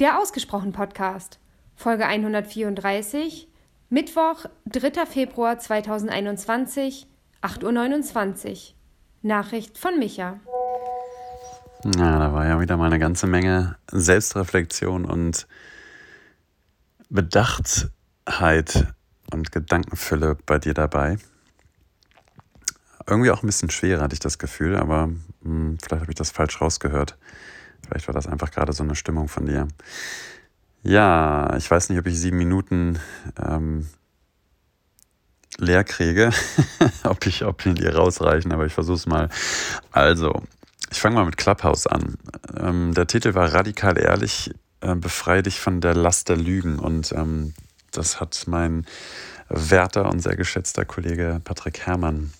Der Ausgesprochen Podcast, Folge 134, Mittwoch, 3. Februar 2021, 8.29 Uhr. Nachricht von Micha. Ja, da war ja wieder mal eine ganze Menge Selbstreflexion und Bedachtheit und Gedankenfülle bei dir dabei. Irgendwie auch ein bisschen schwer, hatte ich das Gefühl, aber mh, hm, vielleicht habe ich das falsch rausgehört. Vielleicht war das einfach gerade so eine Stimmung von dir. Ja, ich weiß nicht, ob ich sieben Minuten ähm, leer kriege, ob, ich, ob die rausreichen, aber ich versuche es mal. Also, ich fange mal mit Clubhouse an. Ähm, der Titel war Radikal ehrlich, äh, befrei dich von der Last der Lügen. Und ähm, das hat mein werter und sehr geschätzter Kollege Patrick Herrmann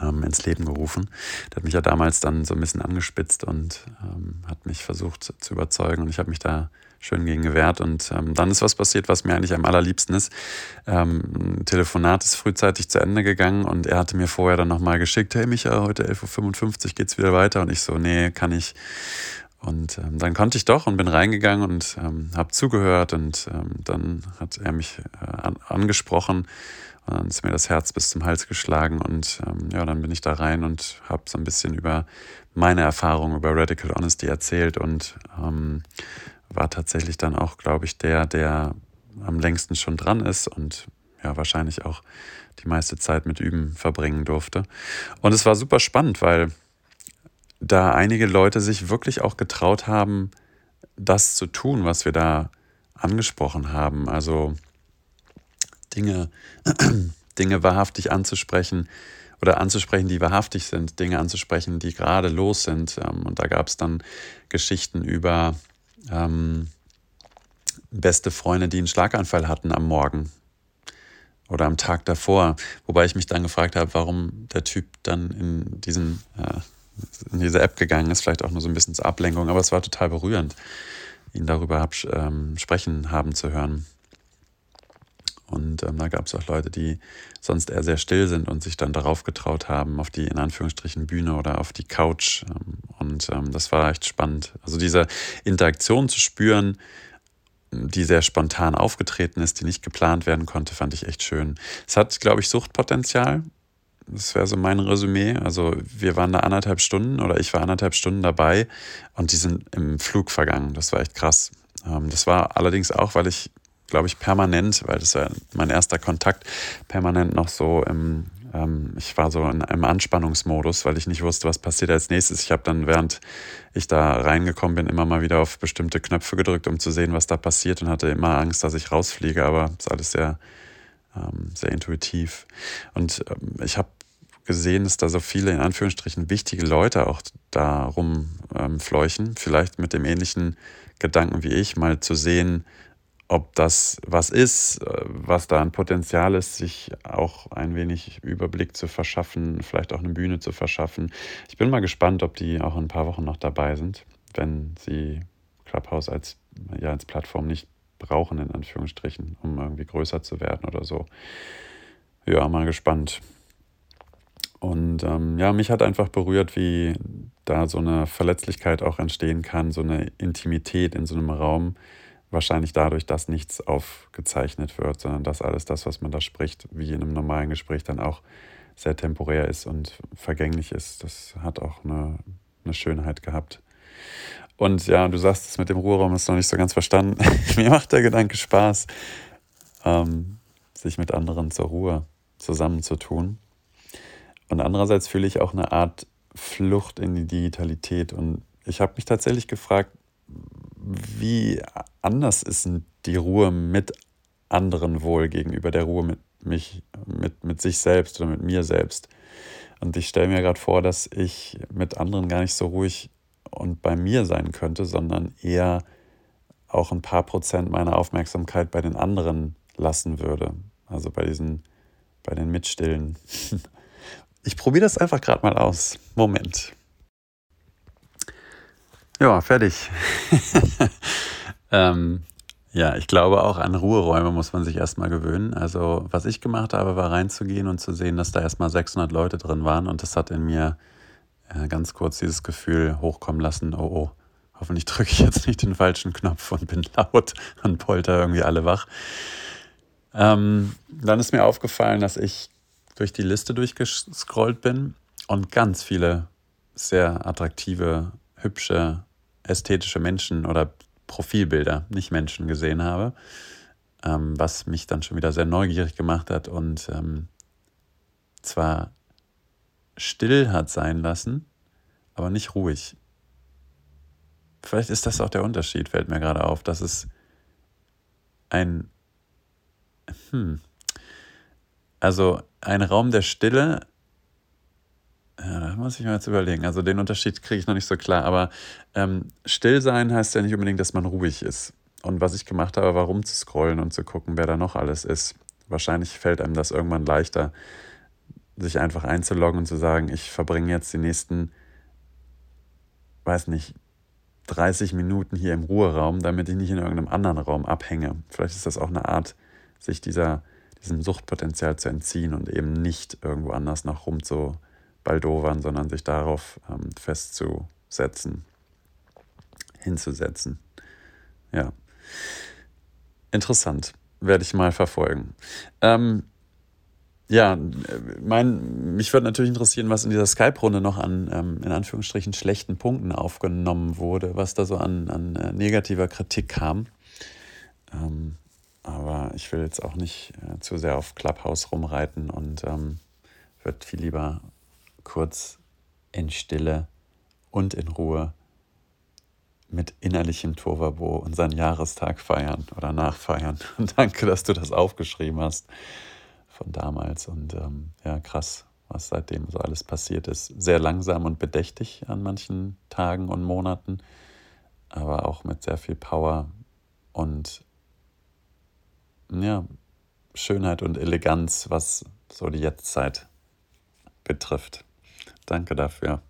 ähm, ins Leben gerufen. Der hat mich ja damals dann so ein bisschen angespitzt und ähm, hat mich versucht zu überzeugen und ich habe mich da schön gegen gewehrt. Und ähm, dann ist was passiert, was mir eigentlich am allerliebsten ist. Ähm, ein Telefonat ist frühzeitig zu Ende gegangen und er hatte mir vorher dann nochmal geschickt, hey Micha, heute 11.55 Uhr geht's wieder weiter. Und ich so, nee, kann ich. Und ähm, dann konnte ich doch und bin reingegangen und ähm, habe zugehört und ähm, dann hat er mich äh, an, angesprochen und dann ist mir das Herz bis zum Hals geschlagen und ähm, ja, dann bin ich da rein und habe so ein bisschen über meine Erfahrung über Radical Honesty erzählt und ähm, war tatsächlich dann auch, glaube ich, der, der am längsten schon dran ist und ja, wahrscheinlich auch die meiste Zeit mit Üben verbringen durfte. Und es war super spannend, weil da einige Leute sich wirklich auch getraut haben, das zu tun, was wir da angesprochen haben. Also Dinge, Dinge wahrhaftig anzusprechen oder anzusprechen, die wahrhaftig sind, Dinge anzusprechen, die gerade los sind. Ähm, und da gab es dann Geschichten über ähm, beste Freunde, die einen Schlaganfall hatten am Morgen oder am Tag davor. Wobei ich mich dann gefragt habe, warum der Typ dann in diesen äh, in diese App gegangen ist, vielleicht auch nur so ein bisschen zur Ablenkung, aber es war total berührend, ihn darüber ähm, sprechen haben zu hören. Und ähm, da gab es auch Leute, die sonst eher sehr still sind und sich dann darauf getraut haben, auf die in Anführungsstrichen Bühne oder auf die Couch. Ähm, und ähm, das war echt spannend. Also diese Interaktion zu spüren, die sehr spontan aufgetreten ist, die nicht geplant werden konnte, fand ich echt schön. Es hat, glaube ich, Suchtpotenzial. Das wäre so mein Resümee. Also wir waren da anderthalb Stunden oder ich war anderthalb Stunden dabei und die sind im Flug vergangen. Das war echt krass. Ähm, das war allerdings auch, weil ich, glaube ich, permanent, weil das war mein erster Kontakt, permanent noch so im, ähm, ich war so in einem Anspannungsmodus, weil ich nicht wusste, was passiert als nächstes. Ich habe dann, während ich da reingekommen bin, immer mal wieder auf bestimmte Knöpfe gedrückt, um zu sehen, was da passiert und hatte immer Angst, dass ich rausfliege, aber es ist alles sehr, ähm, sehr intuitiv. Und ich habe gesehen, dass da so viele in Anführungsstrichen wichtige Leute auch da rumfleuchen. Ähm, Vielleicht mit dem ähnlichen Gedanken wie ich, mal zu sehen, ob das was ist, äh, was da ein Potenzial ist, sich auch ein wenig Überblick zu verschaffen, vielleicht auch eine Bühne zu verschaffen. Ich bin mal gespannt, ob die auch in ein paar Wochen noch dabei sind, wenn sie Clubhouse als, ja, als Plattform nicht brauchen, in Anführungsstrichen, um irgendwie größer zu werden oder so. Ja, mal gespannt. Und ähm, ja, mich hat einfach berührt, wie da so eine Verletzlichkeit auch entstehen kann, so eine Intimität in so einem Raum. Wahrscheinlich dadurch, dass nichts aufgezeichnet wird, sondern dass alles das, was man da spricht, wie in einem normalen Gespräch dann auch sehr temporär ist und vergänglich ist. Das hat auch eine, eine Schönheit gehabt. Und ja, du sagst es mit dem Ruheraum, ist noch nicht so ganz verstanden. Mir macht der Gedanke Spaß, ähm, sich mit anderen zur Ruhe zusammenzutun. Und andererseits fühle ich auch eine Art Flucht in die Digitalität. Und ich habe mich tatsächlich gefragt, wie anders ist denn die Ruhe mit anderen wohl gegenüber der Ruhe mit mich, mit, mit sich selbst oder mit mir selbst. Und ich stelle mir gerade vor, dass ich mit anderen gar nicht so ruhig und bei mir sein könnte, sondern eher auch ein paar Prozent meiner Aufmerksamkeit bei den anderen lassen würde. Also bei diesen, bei den Mitstillen. Ich probiere das einfach gerade mal aus. Moment. Ja, fertig. ähm, ja, ich glaube auch an Ruheräume muss man sich erstmal gewöhnen. Also was ich gemacht habe, war reinzugehen und zu sehen, dass da erstmal 600 Leute drin waren und das hat in mir äh, ganz kurz dieses Gefühl hochkommen lassen, oh oh, Hoffentlich drücke ich jetzt nicht den falschen Knopf und bin laut und polter irgendwie alle wach. Ähm, dann ist mir aufgefallen, dass ich durch die Liste durchgescrollt bin und ganz viele sehr attraktive, hübsche, ästhetische Menschen oder Profilbilder, nicht Menschen gesehen habe, ähm, was mich dann schon wieder sehr neugierig gemacht hat und ähm, zwar still hat sein lassen, aber nicht ruhig. Vielleicht ist das auch der Unterschied, fällt mir gerade auf, dass es ein, hm, also ein Raum der Stille, ja, da muss ich mir jetzt überlegen. Also den Unterschied kriege ich noch nicht so klar, aber ähm, still sein heißt ja nicht unbedingt, dass man ruhig ist. Und was ich gemacht habe, war rumzuscrollen und zu gucken, wer da noch alles ist. Wahrscheinlich fällt einem das irgendwann leichter, sich einfach einzuloggen und zu sagen, ich verbringe jetzt die nächsten, weiß nicht, 30 Minuten hier im Ruheraum, damit ich nicht in irgendeinem anderen Raum abhänge. Vielleicht ist das auch eine Art, sich dieser, diesem Suchtpotenzial zu entziehen und eben nicht irgendwo anders noch rumzubaldowern, sondern sich darauf ähm, festzusetzen, hinzusetzen. Ja. Interessant. Werde ich mal verfolgen. Ähm, ja, mein, mich würde natürlich interessieren, was in dieser Skype-Runde noch an, ähm, in Anführungsstrichen, schlechten Punkten aufgenommen wurde, was da so an, an äh, negativer Kritik kam. Ähm, aber ich will jetzt auch nicht äh, zu sehr auf Clubhouse rumreiten und ähm, würde viel lieber kurz in Stille und in Ruhe mit innerlichem Tovabo unseren Jahrestag feiern oder nachfeiern. Danke, dass du das aufgeschrieben hast von damals. Und ähm, ja, krass, was seitdem so alles passiert ist. Sehr langsam und bedächtig an manchen Tagen und Monaten, aber auch mit sehr viel Power und ja, Schönheit und Eleganz, was so die Jetztzeit betrifft. Danke dafür.